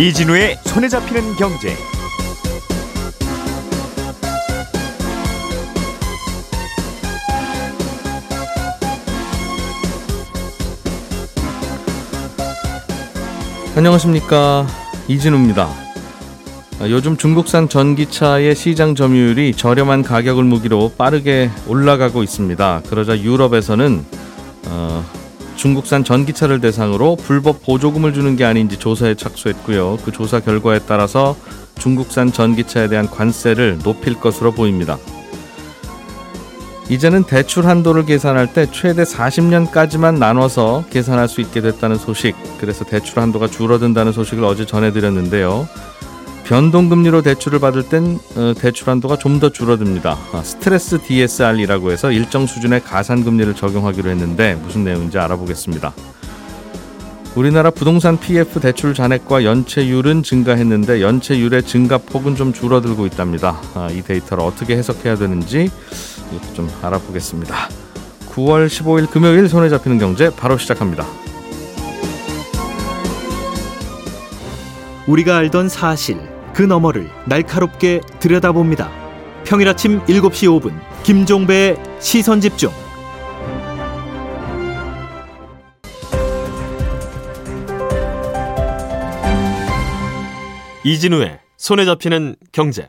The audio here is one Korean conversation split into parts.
이진우의 손에 잡히는 경제. 안녕하십니까 이진우입니다. 아, 요즘 중국산 전기차의 시장 점유율이 저렴한 가격을 무기로 빠르게 올라가고 있습니다. 그러자 유럽에서는 어, 중국산 전기차를 대상으로 불법 보조금을 주는 게 아닌지 조사에 착수했고요. 그 조사 결과에 따라서 중국산 전기차에 대한 관세를 높일 것으로 보입니다. 이제는 대출 한도를 계산할 때 최대 40년까지만 나눠서 계산할 수 있게 됐다는 소식. 그래서 대출 한도가 줄어든다는 소식을 어제 전해드렸는데요. 변동금리로 대출을 받을 땐 어, 대출 한도가 좀 더 줄어듭니다. 아, 스트레스 DSR이라고 해서 일정 수준의 가산금리를 적용하기로 했는데 무슨 내용인지 알아보겠습니다. 우리나라 부동산 PF 대출 잔액과 연체율은 증가했는데 연체율의 증가폭은 좀 줄어들고 있답니다. 아, 이 데이터를 어떻게 해석해야 되는지 좀 알아보겠습니다. 9월 15일 금요일 손에 잡히는 경제 바로 시작합니다. 우리가 알던 사실 그 너머를 날카롭게 들여다봅니다. 평일 아침 7시 5분 김종배의 시선 집중. 이진우의 손에 잡히는 경제.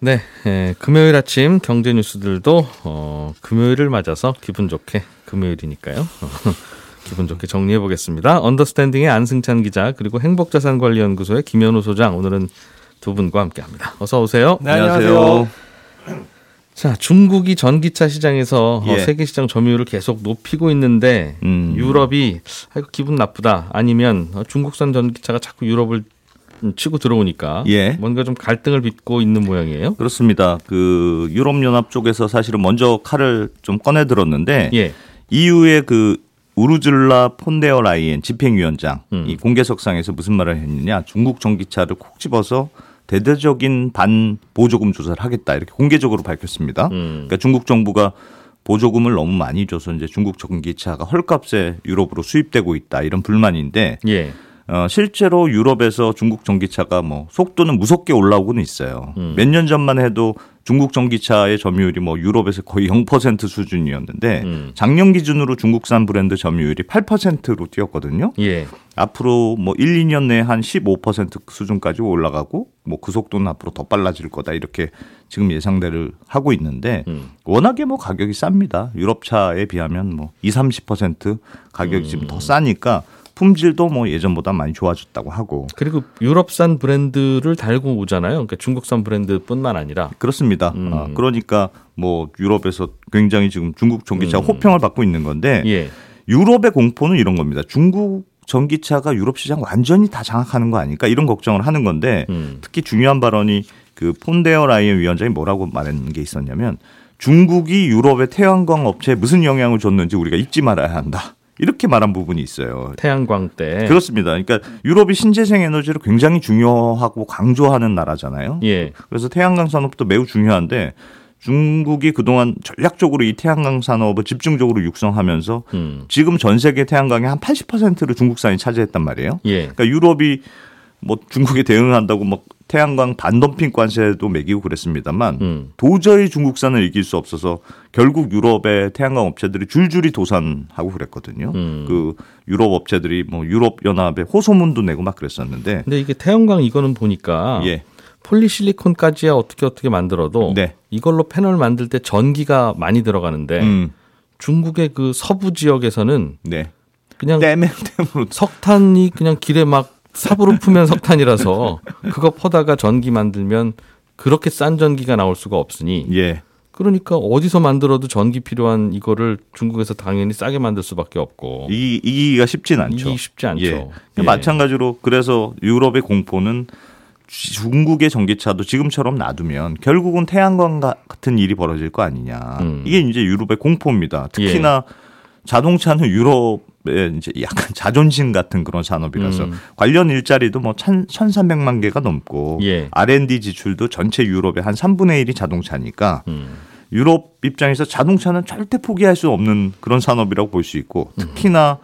네, 예, 금요일 아침 경제 뉴스들도 어, 금요일을 맞아서 기분 좋게 금요일이니까요. 기분 좋게 정리해 보겠습니다. 언더스탠딩의 안승찬 기자 그리고 행복자산관리연구소의 김현우 소장 오늘은 두 분과 함께합니다. 어서 오세요. 네, 안녕하세요. 자, 중국이 전기차 시장에서 어, 예. 세계 시장 점유율을 계속 높이고 있는데 음. 유럽이 아이고 기분 나쁘다 아니면 어, 중국산 전기차가 자꾸 유럽을 음, 치고 들어오니까 예. 뭔가 좀 갈등을 빚고 있는 모양이에요. 그렇습니다. 그 유럽 연합 쪽에서 사실은 먼저 칼을 좀 꺼내 들었는데 예. EU의 그 우르줄라 폰데어 라이엔 집행위원장 음. 이 공개석상에서 무슨 말을 했느냐 중국 전기차를 콕 집어서 대대적인 반 보조금 조사를 하겠다 이렇게 공개적으로 밝혔습니다. 음. 그러니까 중국 정부가 보조금을 너무 많이 줘서 이제 중국 전기차가 헐값에 유럽으로 수입되고 있다 이런 불만인데 예. 어, 실제로 유럽에서 중국 전기차가 뭐 속도는 무섭게 올라오고는 있어요. 음. 몇년 전만 해도 중국 전기차의 점유율이 뭐 유럽에서 거의 0% 수준이었는데 음. 작년 기준으로 중국산 브랜드 점유율이 8%로 뛰었거든요. 예. 앞으로 뭐 1, 2년 내에 한 15% 수준까지 올라가고 뭐 그 속도는 앞으로 더 빨라질 거다 이렇게 지금 예상대를 하고 있는데 음. 워낙에 뭐 가격이 쌉니다. 유럽 차에 비하면 뭐 2, 30% 가격이 지금 음. 더 싸니까 품질도 뭐 예전보다 많이 좋아졌다고 하고 그리고 유럽산 브랜드를 달고 오잖아요. 그러니까 중국산 브랜드뿐만 아니라 그렇습니다. 음. 아, 그러니까 뭐 유럽에서 굉장히 지금 중국 전기차 음. 호평을 받고 있는 건데 예. 유럽의 공포는 이런 겁니다. 중국 전기차가 유럽 시장 완전히 다 장악하는 거 아닐까 이런 걱정을 하는 건데 음. 특히 중요한 발언이 그 폰데어 라이엔 위원장이 뭐라고 말하는 게 있었냐면 중국이 유럽의 태양광 업체에 무슨 영향을 줬는지 우리가 잊지 말아야 한다. 이렇게 말한 부분이 있어요. 태양광 때 그렇습니다. 그러니까 유럽이 신재생 에너지를 굉장히 중요하고 강조하는 나라잖아요. 예. 그래서 태양광 산업도 매우 중요한데 중국이 그동안 전략적으로 이 태양광 산업을 집중적으로 육성하면서 음. 지금 전 세계 태양광의 한 80%를 중국산이 차지했단 말이에요. 예. 그러니까 유럽이 뭐 중국에 대응한다고 막 태양광 반덤핑 관세도 매기고 그랬습니다만 음. 도저히 중국산을 이길 수 없어서 결국 유럽의 태양광 업체들이 줄줄이 도산하고 그랬거든요. 음. 그 유럽 업체들이 뭐 유럽 연합에 호소문도 내고 막 그랬었는데 근데 이게 태양광 이거는 보니까 예. 폴리실리콘까지야 어떻게 어떻게 만들어도 네. 이걸로 패널 만들 때 전기가 많이 들어가는데 음. 중국의 그 서부 지역에서는 네. 그냥 땜땜으로 석탄이 그냥 길에 막 삽으로 풀면 석탄이라서 그거 퍼다가 전기 만들면 그렇게 싼 전기가 나올 수가 없으니 예. 그러니까 어디서 만들어도 전기 필요한 이거를 중국에서 당연히 싸게 만들 수밖에 없고 이 이기기가 쉽진 않죠. 이기 쉽지 않죠. 예. 예. 마찬가지로 그래서 유럽의 공포는 중국의 전기차도 지금처럼 놔두면 결국은 태양광 같은 일이 벌어질 거 아니냐. 음. 이게 이제 유럽의 공포입니다. 특히나 자동차는 유럽의 이제 약간 자존심 같은 그런 산업이라서 음. 관련 일자리도 뭐 1,300만 개가 넘고 예. R&D 지출도 전체 유럽의 한 3분의 1이 자동차니까 음. 유럽 입장에서 자동차는 절대 포기할 수 없는 그런 산업이라고 볼 수 있고 특히나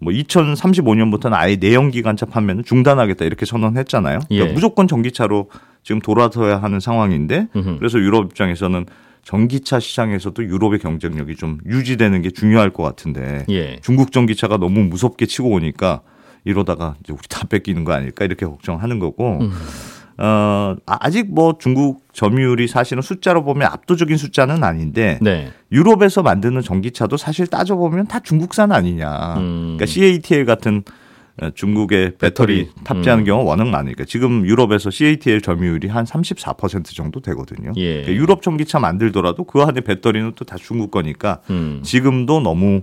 뭐 2035년부터는 아예 내연 기관차 판매는 중단하겠다 이렇게 선언했잖아요. 그러니까 예. 무조건 전기차로 지금 돌아서야 하는 상황인데 음흠. 그래서 유럽 입장에서는 전기차 시장에서도 유럽의 경쟁력이 좀 유지되는 게 중요할 것 같은데 예. 중국 전기차가 너무 무섭게 치고 오니까 이러다가 이제 우리 다 뺏기는 거 아닐까 이렇게 걱정하는 거고 음. 어 아직 뭐 중국 점유율이 사실은 숫자로 보면 압도적인 숫자는 아닌데 네. 유럽에서 만드는 전기차도 사실 따져보면 다 중국산 아니냐. 음. 그러니까 CATL 같은 어, 중국의 배터리, 배터리. 탑재하는 음. 경우가 워낙 많으니까 지금 유럽에서 CATL 점유율이 한 34% 정도 되거든요. 예. 그러니까 유럽 전기차 만들더라도 그 안에 배터리는 또 다 중국 거니까 음. 지금도 너무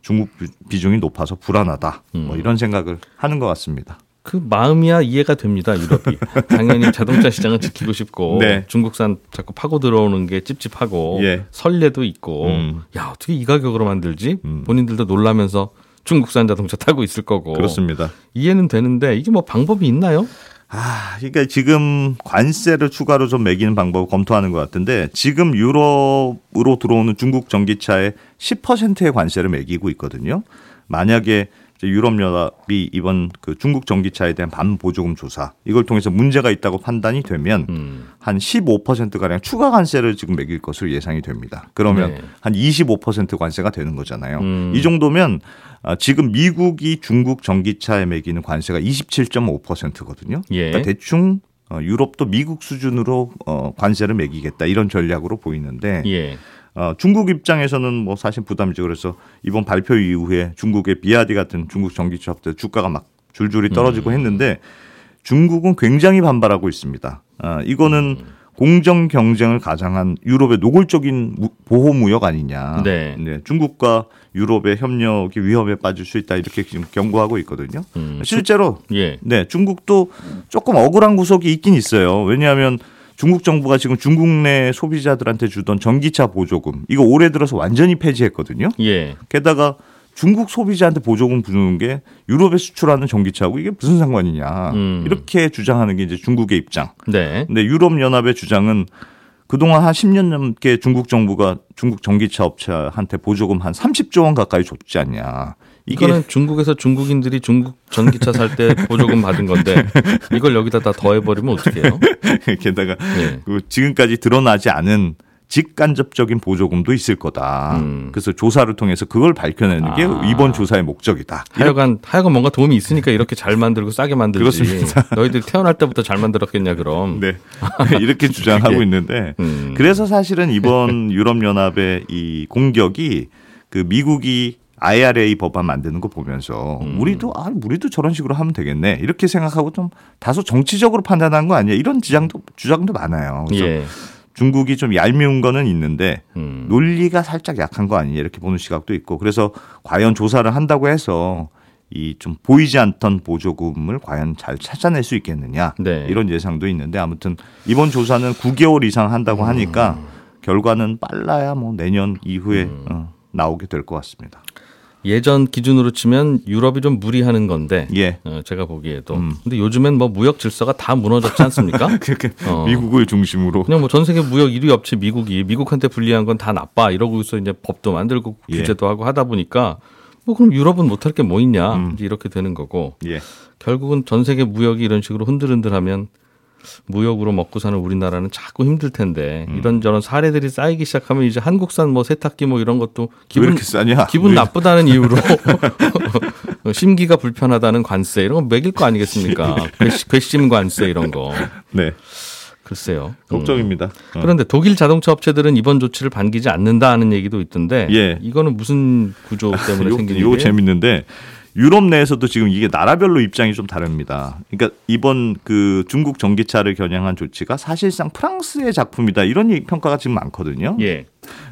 중국 비- 비중이 높아서 불안하다. 뭐 음. 이런 생각을 하는 것 같습니다. 그 마음이야 이해가 됩니다 유럽이 당연히 자동차 시장을 지키고 싶고 네. 중국산 자꾸 파고 들어오는 게 찝찝하고 예. 설레도 있고 음. 야 어떻게 이 가격으로 만들지 음. 본인들도 놀라면서 중국산 자동차 타고 있을 거고 그렇습니다. 이해는 되는데 이게 뭐 방법이 있나요? 아, 그러니까 지금 관세를 추가로 좀 매기는 방법을 검토하는 것 같은데 지금 유럽으로 들어오는 중국 전기차에 10%의 관세를 매기고 있거든요. 만약에 유럽연합이 이번 그 중국 전기차에 대한 반보조금 조사 이걸 통해서 문제가 있다고 판단이 되면 음. 한 15%가량 추가 관세를 지금 매길 것으로 예상이 됩니다. 그러면 네. 한25% 관세가 되는 거잖아요. 음. 이 정도면 아, 지금 미국이 중국 전기차에 매기는 관세가 27.5%거든요. 예. 그러니까 대충 어, 유럽도 미국 수준으로 어, 관세를 매기겠다 이런 전략으로 보이는데 예. 어, 중국 입장에서는 뭐 사실 부담이죠. 그래서 이번 발표 이후에 중국의 비아디 같은 중국 전기차 업체 주가가 막 줄줄이 떨어지고 했는데 중국은 굉장히 반발하고 있습니다. 아, 이거는 공정 경쟁을 가장한 유럽의 노골적인 무- 보호 무역 아니냐. 네. 중국과 유럽의 협력이 위험에 빠질 수 있다 이렇게 지금 경고하고 있거든요. 음. 실제로 예. 네, 중국도 조금 억울한 구석이 있긴 있어요. 왜냐하면 중국 정부가 지금 중국 내 소비자들한테 주던 전기차 보조금 이거 올해 들어서 완전히 폐지했거든요. 예. 게다가 중국 소비자한테 보조금 부르는 게 유럽에 수출하는 전기차하고 이게 무슨 상관이냐 음. 이렇게 주장하는 게 이제 중국의 입장. 네. 근데 유럽 연합의 주장은 그동안 한 10년 넘게 중국 정부가 중국 전기차 업체한테 보조금 한 30조 원 가까이 줬지 않냐. 이거는 중국에서 중국인들이 중국 전기차 살 때 보조금 받은 건데 이걸 여기다 다 더해버리면 어떡해요? 게다가 예. 그 지금까지 드러나지 않은 직간접적인 보조금도 있을 거다. 음. 그래서 조사를 통해서 그걸 밝혀내는 게 아. 이번 조사의 목적이다. 하여간 하여간 뭔가 도움이 있으니까 이렇게 잘 만들고 싸게 만들지. 그렇습니다. 너희들 태어날 때부터 잘 만들었겠냐 그럼. 네. 이렇게 주장하고 예. 있는데 음. 그래서 사실은 이번 유럽 연합의 이 공격이 그 미국이 IRA 법안 만드는 거 보면서 음. 우리도 아 우리도 저런 식으로 하면 되겠네 이렇게 생각하고 좀 다소 정치적으로 판단한 거 아니야 이런 주장도 주장도 많아요. 그래서 예. 중국이 좀 얄미운 거는 있는데 음. 논리가 살짝 약한 거 아니냐 이렇게 보는 시각도 있고 그래서 과연 조사를 한다고 해서 이 좀 보이지 않던 보조금을 과연 잘 찾아낼 수 있겠느냐 네. 이런 예상도 있는데 아무튼 이번 조사는 9개월 이상 한다고 하니까 결과는 빨라야 뭐 내년 이후에 음. 어, 나오게 될 것 같습니다. 예전 기준으로 치면 유럽이 좀 무리하는 건데 예. 어, 제가 보기에도. 음. 근데 요즘엔 뭐 무역 질서가 다 무너졌지 않습니까? 그렇게 어. 미국을 중심으로 그냥 뭐 전 세계 무역 1위 업체 미국이 미국한테 불리한 건 다 나빠 이러고서 이제 법도 만들고 예. 규제도 하고 하다 보니까 뭐 그럼 유럽은 못할 게 뭐 있냐 음. 이제 이렇게 되는 거고 예. 결국은 전 세계 무역이 이런 식으로 흔들흔들하면 무역으로 먹고 사는 우리나라는 자꾸 힘들 텐데 음. 이런저런 사례들이 쌓이기 시작하면 이제 한국산 뭐 세탁기 뭐 이런 것도 왜 기분 이렇게 싸냐? 기분 왜- 나쁘다는 이유로 심기가 불편하다는 관세 이런 거 매길 거 아니겠습니까? 괘- 괘심 관세 이런 거 네. 글쎄요. 음. 걱정입니다. 어. 그런데 독일 자동차 업체들은 이번 조치를 반기지 않는다 하는 얘기도 있던데 예. 이거는 무슨 구조 때문에 요- 생긴 요거 일이에요? 재밌는데 유럽 내에서도 지금 이게 나라별로 입장이 좀 다릅니다. 그러니까 이번 그 중국 전기차를 겨냥한 조치가 사실상 프랑스의 작품이다 이런 평가가 지금 많거든요. 예.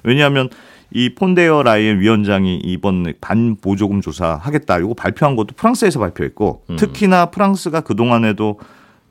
왜냐하면 이 폰데어 라이엔 위원장이 이번 반 보조금 조사 하겠다 이거 발표한 것도 프랑스에서 발표했고 음. 특히나 프랑스가 그 동안에도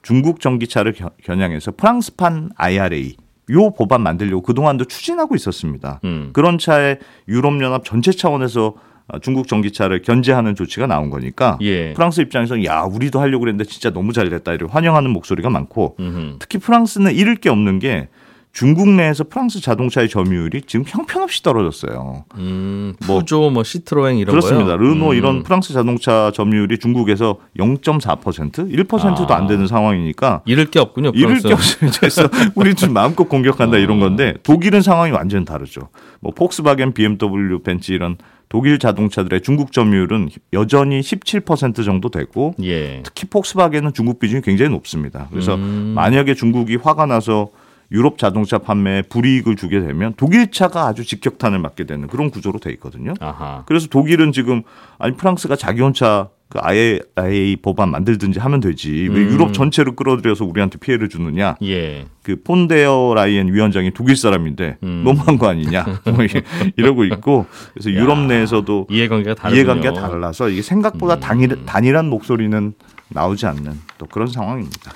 중국 전기차를 겨- 겨냥해서 프랑스판 IRA 요 법안 만들려고 그 동안도 추진하고 있었습니다. 음. 그런 차에 유럽연합 전체 차원에서 어, 중국 전기차를 견제하는 조치가 나온 거니까 예. 프랑스 입장에서는 야 우리도 하려고 그랬는데 진짜 너무 잘 됐다 이렇게 환영하는 목소리가 많고 음흠. 특히 프랑스는 잃을 게 없는 게 중국 내에서 프랑스 자동차의 점유율이 지금 형편없이 떨어졌어요. 음, 뭐- 푸조, 뭐 시트로행 이런 그렇습니다. 거요. 르노 음. 이런 프랑스 자동차 점유율이 중국에서 0.4%, 1%도 안 되는 상황이니까 잃을 게 없군요. 프랑스. 게 없어요. 그래서 우리 좀 마음껏 공격한다 이런 건데 독일은 상황이 완전 다르죠. 뭐 폭스바겐, BMW, 벤츠 이런 독일 자동차들의 중국 점유율은 여전히 17% 정도 되고 예. 특히 폭스바겐은 중국 비중이 굉장히 높습니다. 그래서 음. 만약에 중국이 화가 나서 유럽 자동차 판매에 불이익을 주게 되면 독일 차가 아주 직격탄을 맞게 되는 그런 구조로 돼 있거든요. 아하. 그래서 독일은 지금 아니 프랑스가 자기 혼자 그 IAEA 법안 만들든지 하면 되지 왜 음. 유럽 전체를 끌어들여서 우리한테 피해를 주느냐? 예. 그 폰데어 라이엔 위원장이 독일 사람인데 음. 너무한 거 아니냐? 뭐 이- 이러고 있고 그래서 유럽 내에서도 이해관계가 다르군요. 음. 이해관계가 달라서 이게 생각보다 단일, 단일한 목소리는 나오지 않는 또 그런 상황입니다.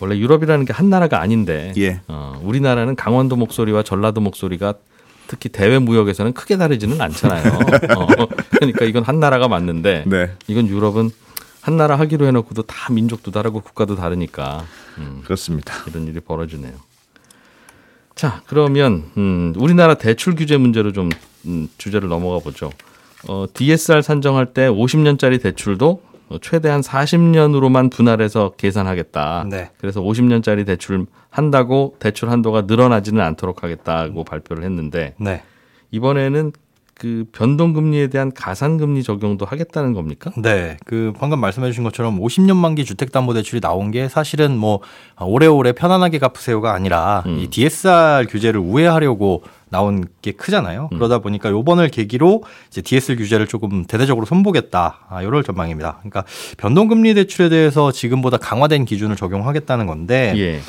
원래 유럽이라는 게 한 나라가 아닌데 예. 어, 우리나라는 강원도 목소리와 전라도 목소리가 특히 대외 무역에서는 크게 다르지는 않잖아요. 어, 그러니까 이건 한 나라가 맞는데 네. 이건 유럽은 한 나라 하기로 해놓고도 다 민족도 다르고 국가도 다르니까 음, 그렇습니다. 이런 일이 벌어지네요. 자 그러면 음, 우리나라 대출 규제 문제로 좀 음, 주제를 넘어가 보죠. 어, DSR 산정할 때 50년짜리 대출도 어, 최대한 40년으로만 분할해서 계산하겠다. 네. 그래서 50년짜리 대출 한다고 대출 한도가 늘어나지는 않도록 하겠다고 발표를 했는데 네. 이번에는 그 변동금리에 대한 가산금리 적용도 하겠다는 겁니까? 네, 그 방금 말씀해 주신 것처럼 50년 만기 주택담보대출이 나온 게 사실은 뭐 오래오래 편안하게 갚으세요가 아니라 음. 이 DSR 규제를 우회하려고 나온 게 크잖아요. 음. 그러다 보니까 요번을 계기로 이제 DSR 규제를 조금 대대적으로 손보겠다. 아, 요럴 전망입니다. 그러니까 변동금리 대출에 대해서 지금보다 강화된 기준을 적용하겠다는 건데 예.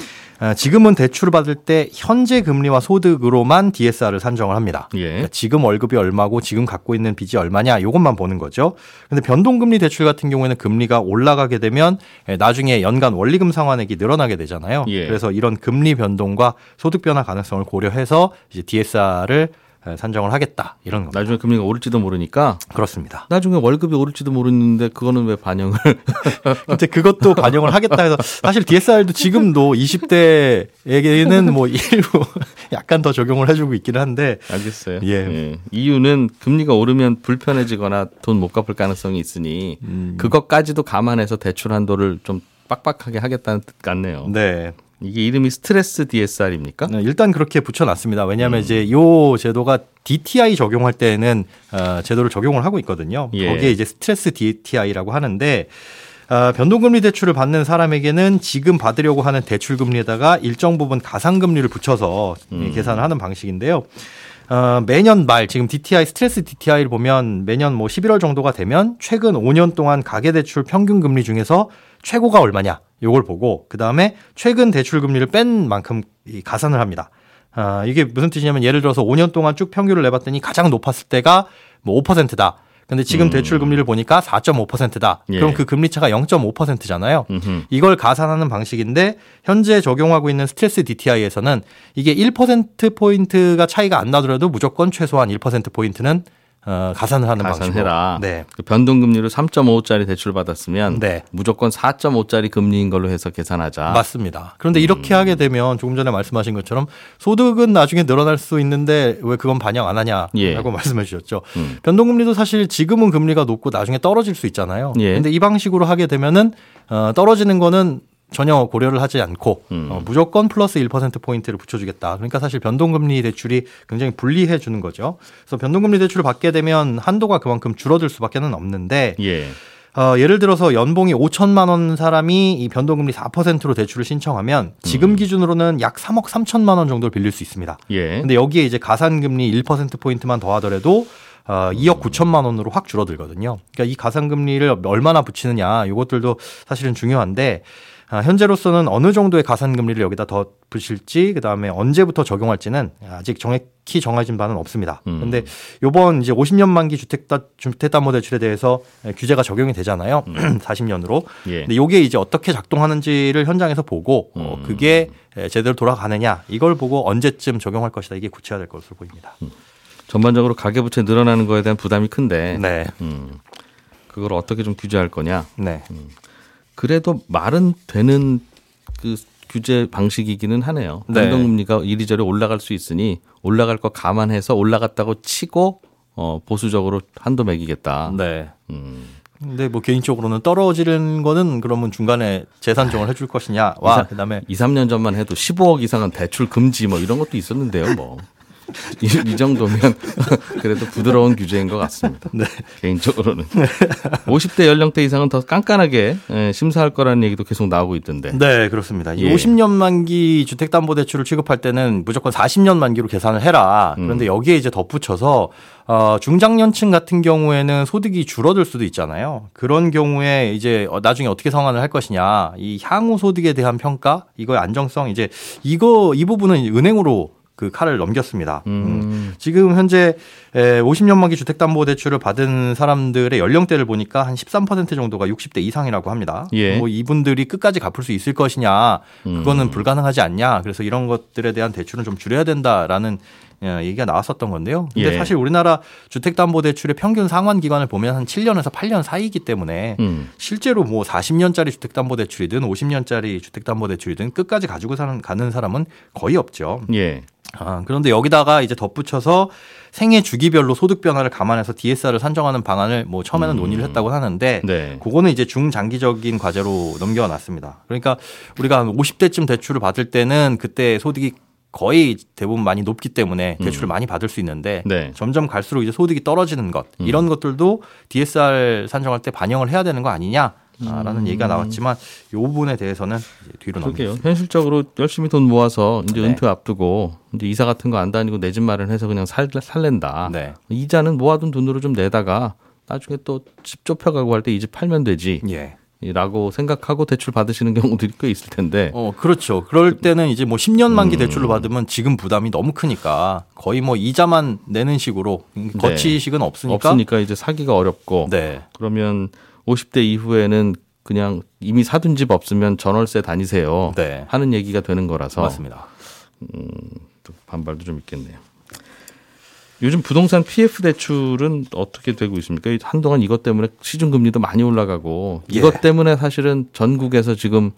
아, 지금은 대출을 받을 때 현재 금리와 소득으로만 DSR을 산정을 합니다. 예. 그러니까 지금 월급이 얼마고 지금 갖고 있는 빚이 얼마냐 이것만 보는 거죠. 근데 변동금리 대출 같은 경우에는 금리가 올라가게 되면 예, 나중에 연간 원리금 상환액이 늘어나게 되잖아요. 예. 그래서 이런 금리 변동과 소득 변화 가능성을 고려해서 이제 DSR을 산정을 하겠다 이런 겁니다. 나중에 금리가 오를지도 모르니까 그렇습니다. 나중에 월급이 오를지도 모르는데 그거는 왜 반영을 근데 그것도 반영을 하겠다 해서 사실 DSR도 지금도 20대에게는 뭐 일부 약간 더 적용을 해주고 있기는 한데 알겠어요. 예. 이유는 금리가 오르면 불편해지거나 돈 못 갚을 가능성이 있으니 음. 그것까지도 감안해서 대출 한도를 좀 빡빡하게 하겠다는 뜻 같네요. 네. 이게 이름이 스트레스 DSR입니까? 네, 일단 그렇게 붙여놨습니다. 왜냐하면 음. 이제 요 제도가 DTI 적용할 때는 어, 제도를 적용을 하고 있거든요. 예. 거기에 이제 스트레스 DTI라고 하는데 어, 변동금리 대출을 받는 사람에게는 지금 받으려고 하는 대출 금리에다가 일정 부분 가상금리를 붙여서 음. 계산을 하는 방식인데요. 어, 매년 말 지금 DTI 스트레스 DTI를 보면 매년 뭐 11월 정도가 되면 최근 5년 동안 가계 대출 평균 금리 중에서 최고가 얼마냐 요걸 보고 그 다음에 최근 대출 금리를 뺀 만큼 이 가산을 합니다. 아, 이게 무슨 뜻이냐면 예를 들어서 5년 동안 쭉 평균을 내봤더니 가장 높았을 때가 뭐 5%다. 근데 지금 대출 금리를 보니까 4.5%다. 예. 그럼 그 금리 차가 0.5%잖아요. 음흠. 이걸 가산하는 방식인데 현재 적용하고 있는 스트레스 DTI에서는 이게 1% 포인트가 차이가 안 나더라도 무조건 최소한 1% 포인트는 어, 가산을 하는 가산해라. 방식으로. 네. 그 변동금리로 3.5짜리 대출 받았으면 네. 무조건 4.5짜리 금리인 걸로 해서 계산하자. 맞습니다. 그런데 이렇게 하게 되면 조금 전에 말씀하신 것처럼 소득은 나중에 늘어날 수 있는데 왜 그건 반영 안 하냐라고 예. 말씀해 주셨죠. 음. 변동금리도 사실 지금은 금리가 높고 나중에 떨어질 수 있잖아요. 예. 근데 이 방식으로 하게 되면은 어, 떨어지는 거는 전혀 고려를 하지 않고 음. 어, 무조건 플러스 1% 포인트를 붙여주겠다. 그러니까 사실 변동금리 대출이 굉장히 불리해지는 거죠. 그래서 변동금리 대출을 받게 되면 한도가 그만큼 줄어들 수밖에는 없는데 예. 어, 예를 들어서 연봉이 5천만 원 사람이 이 변동금리 4%로 대출을 신청하면 음. 지금 기준으로는 약 3억 3천만 원 정도를 빌릴 수 있습니다. 예. 근데 여기에 이제 가산금리 1% 포인트만 더하더라도 어, 2억 9천만 원으로 확 줄어들거든요. 그러니까 이 가산금리를 얼마나 붙이느냐 이것들도 사실은 중요한데 아, 현재로서는 어느 정도의 가산금리를 여기다 더 붙일지 그다음에 언제부터 적용할지는 아직 정확히 정해진 바는 없습니다. 음. 근데 요번 이제 50년 만기 주택다 주택담보 대출에 대해서 규제가 적용이 되잖아요. 40년으로. 예. 근데 요게 이제 어떻게 작동하는지를 현장에서 보고 어, 음. 그게 제대로 돌아가느냐 이걸 보고 언제쯤 적용할 것이다 이게 구체화될 것으로 보입니다. 전반적으로 가계부채 늘어나는 거에 대한 부담이 큰데 네, 음. 그걸 어떻게 좀 규제할 거냐? 네, 그래도 말은 되는 그 규제 방식이기는 하네요. 네. 변동금리가 이리저리 올라갈 수 있으니 올라갈 거 감안해서 올라갔다고 치고 어, 보수적으로 한도 매기겠다. 네. 음. 근데 뭐 개인적으로는 떨어지는 거는 그러면 중간에 재산정을 해줄 것이냐. 와, 이사- 그다음에 2, 3년 전만 해도 15억 이상은 대출 금지 뭐 이런 것도 있었는데요, 뭐. 이, 이 정도면 그래도 부드러운 규제인 것 같습니다. 네. 개인적으로는. 50대 연령대 이상은 더 깐깐하게 예, 심사할 거라는 얘기도 계속 나오고 있던데. 네, 그렇습니다. 이 예. 50년 만기 주택담보대출을 취급할 때는 무조건 40년 만기로 계산을 해라. 그런데 여기에 이제 덧붙여서 어, 중장년층 같은 경우에는 소득이 줄어들 수도 있잖아요. 그런 경우에 이제 어, 나중에 어떻게 상환을 할 것이냐, 이 향후 소득에 대한 평가, 이거의 안정성, 이제 이거 이 부분은 은행으로 그 칼을 넘겼습니다. 음. 지금 현재 에, 50년 만기 주택담보대출을 받은 사람들의 연령대를 보니까 한 13% 정도가 60대 이상이라고 합니다. 예. 뭐 이분들이 끝까지 갚을 수 있을 것이냐, 그거는 불가능하지 않냐. 그래서 이런 것들에 대한 대출은 좀 줄여야 된다라는 예, 얘기가 나왔었던 건데요. 근데 예. 사실 우리나라 주택담보대출의 평균 상환 기간을 보면 한 7년에서 8년 사이이기 때문에 음. 실제로 뭐 40년짜리 주택담보대출이든 50년짜리 주택담보대출이든 끝까지 가지고 사는 가는 사람은 거의 없죠. 예. 아, 그런데 여기다가 이제 덧붙여서 생애 주기별로 소득 변화를 감안해서 DSR을 산정하는 방안을 뭐 처음에는 논의를 했다고 하는데 네. 그거는 이제 중장기적인 과제로 넘겨놨습니다. 그러니까 우리가 한 50대쯤 대출을 받을 때는 그때 소득이 거의 대부분 많이 높기 때문에 대출을 많이 받을 수 있는데 네. 점점 갈수록 이제 소득이 떨어지는 것 이런 것들도 DSR 산정할 때 반영을 해야 되는 거 아니냐 라는 얘기가 나왔지만 이 부분에 대해서는 뒤로. 넘깁니다. 현실적으로 열심히 돈 모아서 이제 네. 은퇴 앞두고 이제 이사 같은 거 안 다니고 내 집 마련해서 그냥 살, 살랜다. 네. 이자는 모아둔 돈으로 좀 내다가 나중에 또 집 좁혀가고 할 때 이 집 팔면 되지. 예. 라고 생각하고 대출 받으시는 경우들이 꽤 있을 텐데. 어, 그렇죠. 그럴 때는 이제 뭐 10년 만기 대출로 받으면 지금 부담이 너무 크니까 거의 뭐 이자만 내는 식으로 거치식은 없으니까. 없으니까 이제 사기가 어렵고. 네. 그러면 50대 이후에는 그냥 이미 사둔 집 없으면 전월세 다니세요. 네. 하는 얘기가 되는 거라서 맞습니다. 또 반발도 좀 있겠네요. 요즘 부동산 PF 대출은 어떻게 되고 있습니까? 한동안 이것 때문에 시중 금리도 많이 올라가고 예. 이것 때문에 사실은 전국에서 지금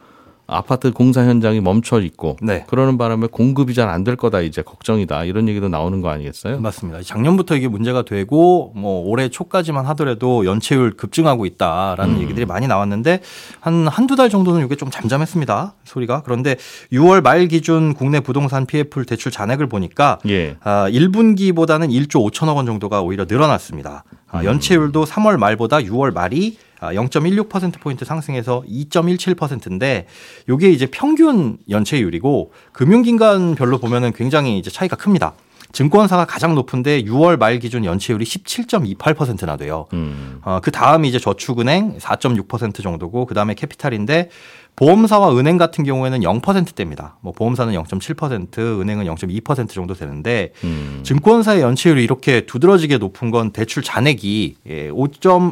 아파트 공사 현장이 멈춰 있고 네. 그러는 바람에 공급이 잘 안 될 거다 이제 걱정이다 이런 얘기도 나오는 거 아니겠어요? 맞습니다. 작년부터 이게 문제가 되고 뭐 올해 초까지만 하더라도 연체율 급증하고 있다라는 얘기들이 많이 나왔는데 한 한두 달 정도는 이게 좀 잠잠했습니다. 소리가. 그런데 6월 말 기준 국내 부동산 PF 대출 잔액을 보니까 예. 아, 1분기보다는 1조 5천억 원 정도가 오히려 늘어났습니다. 아, 연체율도 3월 말보다 6월 말이 아, 0.16%포인트 상승해서 2.17%인데 요게 이제 평균 연체율이고 금융기관별로 보면은 굉장히 이제 차이가 큽니다. 증권사가 가장 높은데 6월 말 기준 연체율이 17.28%나 돼요. 음. 어, 그 다음이 이제 저축은행 4.6% 정도고 그 다음에 캐피탈인데 보험사와 은행 같은 경우에는 0%대입니다. 뭐 보험사는 0.7%, 은행은 0.2% 정도 되는데 음. 증권사의 연체율이 이렇게 두드러지게 높은 건 대출 잔액이 예, 5.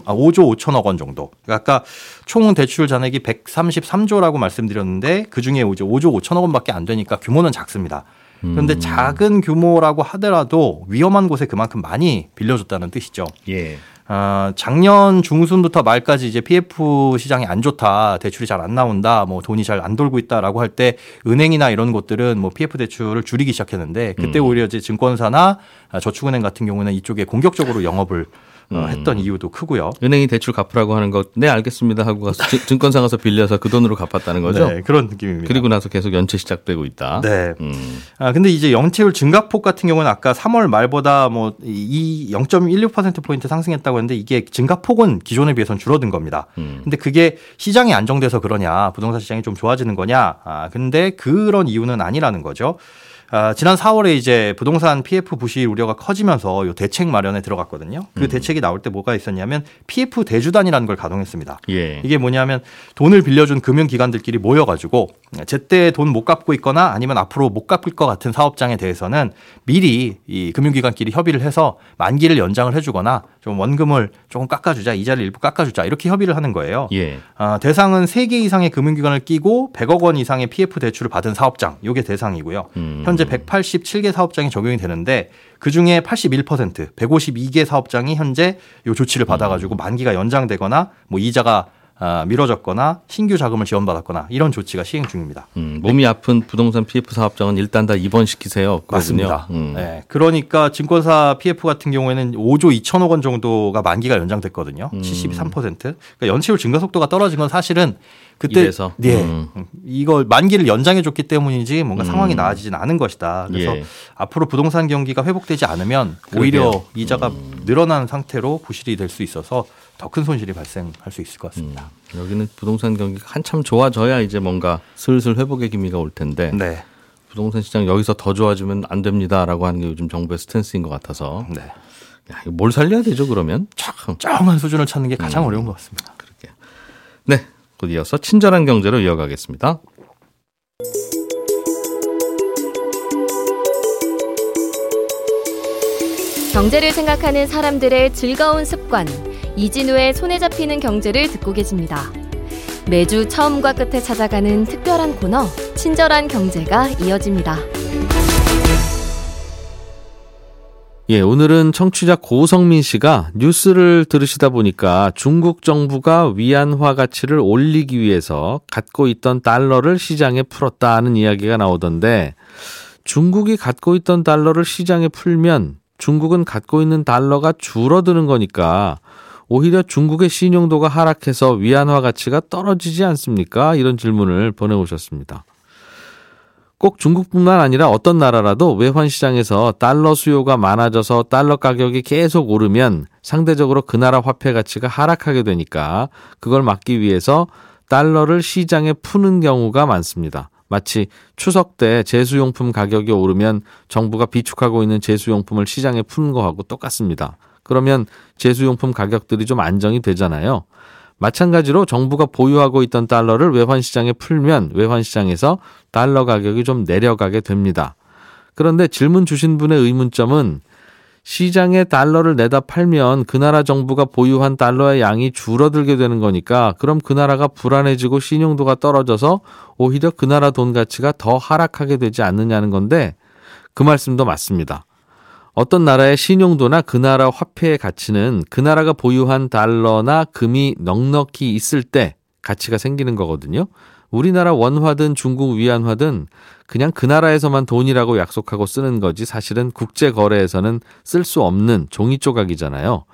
아, 5조 5천억 원 정도. 그러니까 아까 총 대출 잔액이 133조라고 말씀드렸는데 그 중에 이제 5조 5천억 원밖에 안 되니까 규모는 작습니다. 그런데 작은 규모라고 하더라도 위험한 곳에 그만큼 많이 빌려줬다는 뜻이죠. 예. 아, 작년 중순부터 말까지 이제 PF 시장이 안 좋다, 대출이 잘 안 나온다, 뭐 돈이 잘 안 돌고 있다라고 할 때 은행이나 이런 곳들은 뭐 PF 대출을 줄이기 시작했는데 그때 오히려 이제 증권사나 아, 저축은행 같은 경우는 이쪽에 공격적으로 영업을 어, 했던 이유도 크고요. 은행이 대출 갚으라고 하는 거, 네, 알겠습니다 하고 가서 증- 증권사 가서 빌려서 그 돈으로 갚았다는 거죠. 네, 그런 느낌입니다. 그리고 나서 계속 연체 시작되고 있다. 네. 음. 아, 근데 이제 연체율 증가폭 같은 경우는 아까 3월 말보다 뭐 이 0.16%포인트 상승했다고 했는데 이게 증가폭은 기존에 비해서는 줄어든 겁니다. 음. 근데 그게 시장이 안정돼서 그러냐, 부동산 시장이 좀 좋아지는 거냐, 아, 근데 그런 이유는 아니라는 거죠. 아, 지난 4월에 이제 부동산 PF 부실 우려가 커지면서 요 대책 마련에 들어갔거든요. 그 대책이 나올 때 뭐가 있었냐면 PF 대주단이라는 걸 가동했습니다. 예. 이게 뭐냐면 돈을 빌려준 금융기관들끼리 모여가지고 제때 돈 못 갚고 있거나 아니면 앞으로 못 갚을 것 같은 사업장에 대해서는 미리 이 금융기관끼리 협의를 해서 만기를 연장을 해주거나 좀 원금을 조금 깎아주자 이자를 일부 깎아주자 이렇게 협의를 하는 거예요. 예. 아, 대상은 3개 이상의 금융기관을 끼고 100억 원 이상의 PF 대출을 받은 사업장, 요게 대상이고요. 음. 현재 187개 사업장이 적용이 되는데 그 중에 81%, 152개 사업장이 현재 요 조치를 받아가지고 만기가 연장되거나 뭐 이자가 아, 미뤄졌거나 신규 자금을 지원받았거나 이런 조치가 시행 중입니다. 음, 몸이 아픈 부동산 PF 사업장은 일단 다 입원시키세요. 그거군요. 맞습니다. 음. 네, 그러니까 증권사 PF 같은 경우에는 5조 2천억 원 정도가 만기가 연장됐거든요. 음. 73%. 그러니까 연체율 증가 속도가 떨어진 건 사실은 그때 이래서? 네, 음. 이걸 만기를 연장해 줬기 때문이지 뭔가 상황이 나아지진 않은 것이다. 그래서 예. 앞으로 부동산 경기가 회복되지 않으면 오히려 그러게요. 음. 이자가 늘어나는 상태로 부실이 될 수 있어서 더 큰 손실이 발생할 수 있을 것 음. 같습니다. 여기는 부동산 경기가 한참 좋아져야 이제 뭔가 슬슬 회복의 기미가 올 텐데 네. 부동산 시장 여기서 더 좋아지면 안 됩니다라고 하는 게 요즘 정부의 스탠스인 것 같아서 네. 야, 뭘 살려야 되죠 그러면? 참. 정한 수준을 찾는 게 음. 가장 어려운 것 같습니다. 곧 이어서 친절한 경제로 이어가겠습니다. 경제를 생각하는 사람들의 즐거운 습관, 이진우의 손에 잡히는 경제를 듣고 계십니다. 매주 처음과 끝에 찾아가는 특별한 코너, 친절한 경제가 이어집니다. 예, 오늘은 청취자 고성민 씨가 뉴스를 들으시다 보니까 중국 정부가 위안화 가치를 올리기 위해서 갖고 있던 달러를 시장에 풀었다는 이야기가 나오던데 중국이 갖고 있던 달러를 시장에 풀면 중국은 갖고 있는 달러가 줄어드는 거니까 오히려 중국의 신용도가 하락해서 위안화 가치가 떨어지지 않습니까? 이런 질문을 보내오셨습니다. 꼭 중국뿐만 아니라 어떤 나라라도 외환 시장에서 달러 수요가 많아져서 달러 가격이 계속 오르면 상대적으로 그 나라 화폐 가치가 하락하게 되니까 그걸 막기 위해서 달러를 시장에 푸는 경우가 많습니다. 마치 추석 때 제수용품 가격이 오르면 정부가 비축하고 있는 제수용품을 시장에 푸는 거하고 똑같습니다. 그러면 제수용품 가격들이 좀 안정이 되잖아요. 마찬가지로 정부가 보유하고 있던 달러를 외환시장에 풀면 외환시장에서 달러 가격이 좀 내려가게 됩니다. 그런데 질문 주신 분의 의문점은 시장에 달러를 내다 팔면 그 나라 정부가 보유한 달러의 양이 줄어들게 되는 거니까 그럼 그 나라가 불안해지고 신용도가 떨어져서 오히려 그 나라 돈 가치가 더 하락하게 되지 않느냐는 건데 그 말씀도 맞습니다. 어떤 나라의 신용도나 그 나라 화폐의 가치는 그 나라가 보유한 달러나 금이 넉넉히 있을 때 가치가 생기는 거거든요. 우리나라 원화든 중국 위안화든 그냥 그 나라에서만 돈이라고 약속하고 쓰는 거지 사실은 국제 거래에서는 쓸 수 없는 종이 조각이잖아요.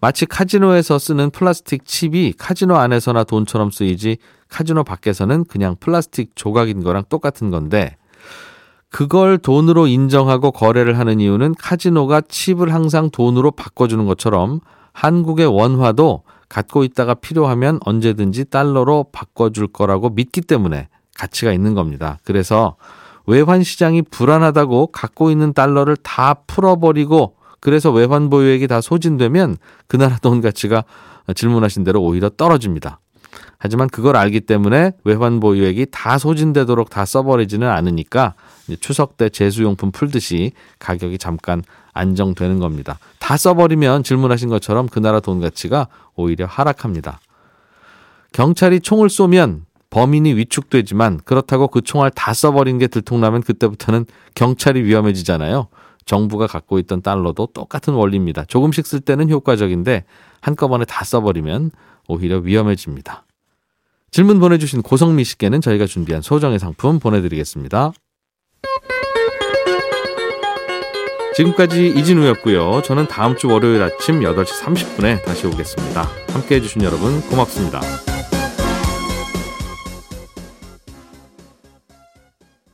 마치 카지노에서 쓰는 플라스틱 칩이 카지노 안에서나 돈처럼 쓰이지 카지노 밖에서는 그냥 플라스틱 조각인 거랑 똑같은 건데 그걸 돈으로 인정하고 거래를 하는 이유는 카지노가 칩을 항상 돈으로 바꿔주는 것처럼 한국의 원화도 갖고 있다가 필요하면 언제든지 달러로 바꿔줄 거라고 믿기 때문에 가치가 있는 겁니다. 그래서 외환 시장이 불안하다고 갖고 있는 달러를 다 풀어버리고 그래서 외환 보유액이 다 소진되면 그 나라 돈 가치가 질문하신 대로 오히려 떨어집니다. 하지만 그걸 알기 때문에 외환 보유액이 다 소진되도록 다 써버리지는 않으니까 추석 때 제수용품 풀듯이 가격이 잠깐 안정되는 겁니다. 다 써버리면 질문하신 것처럼 그 나라 돈 가치가 오히려 하락합니다. 경찰이 총을 쏘면 범인이 위축되지만 그렇다고 그 총알 다 써버린 게 들통나면 그때부터는 경찰이 위험해지잖아요. 정부가 갖고 있던 달러도 똑같은 원리입니다. 조금씩 쓸 때는 효과적인데 한꺼번에 다 써버리면 오히려 위험해집니다. 질문 보내주신 고성미 씨께는 저희가 준비한 소정의 상품 보내드리겠습니다. 지금까지 이진우였고요. 저는 다음 주 월요일 아침 8시 30분에 다시 오겠습니다. 함께 해주신 여러분 고맙습니다.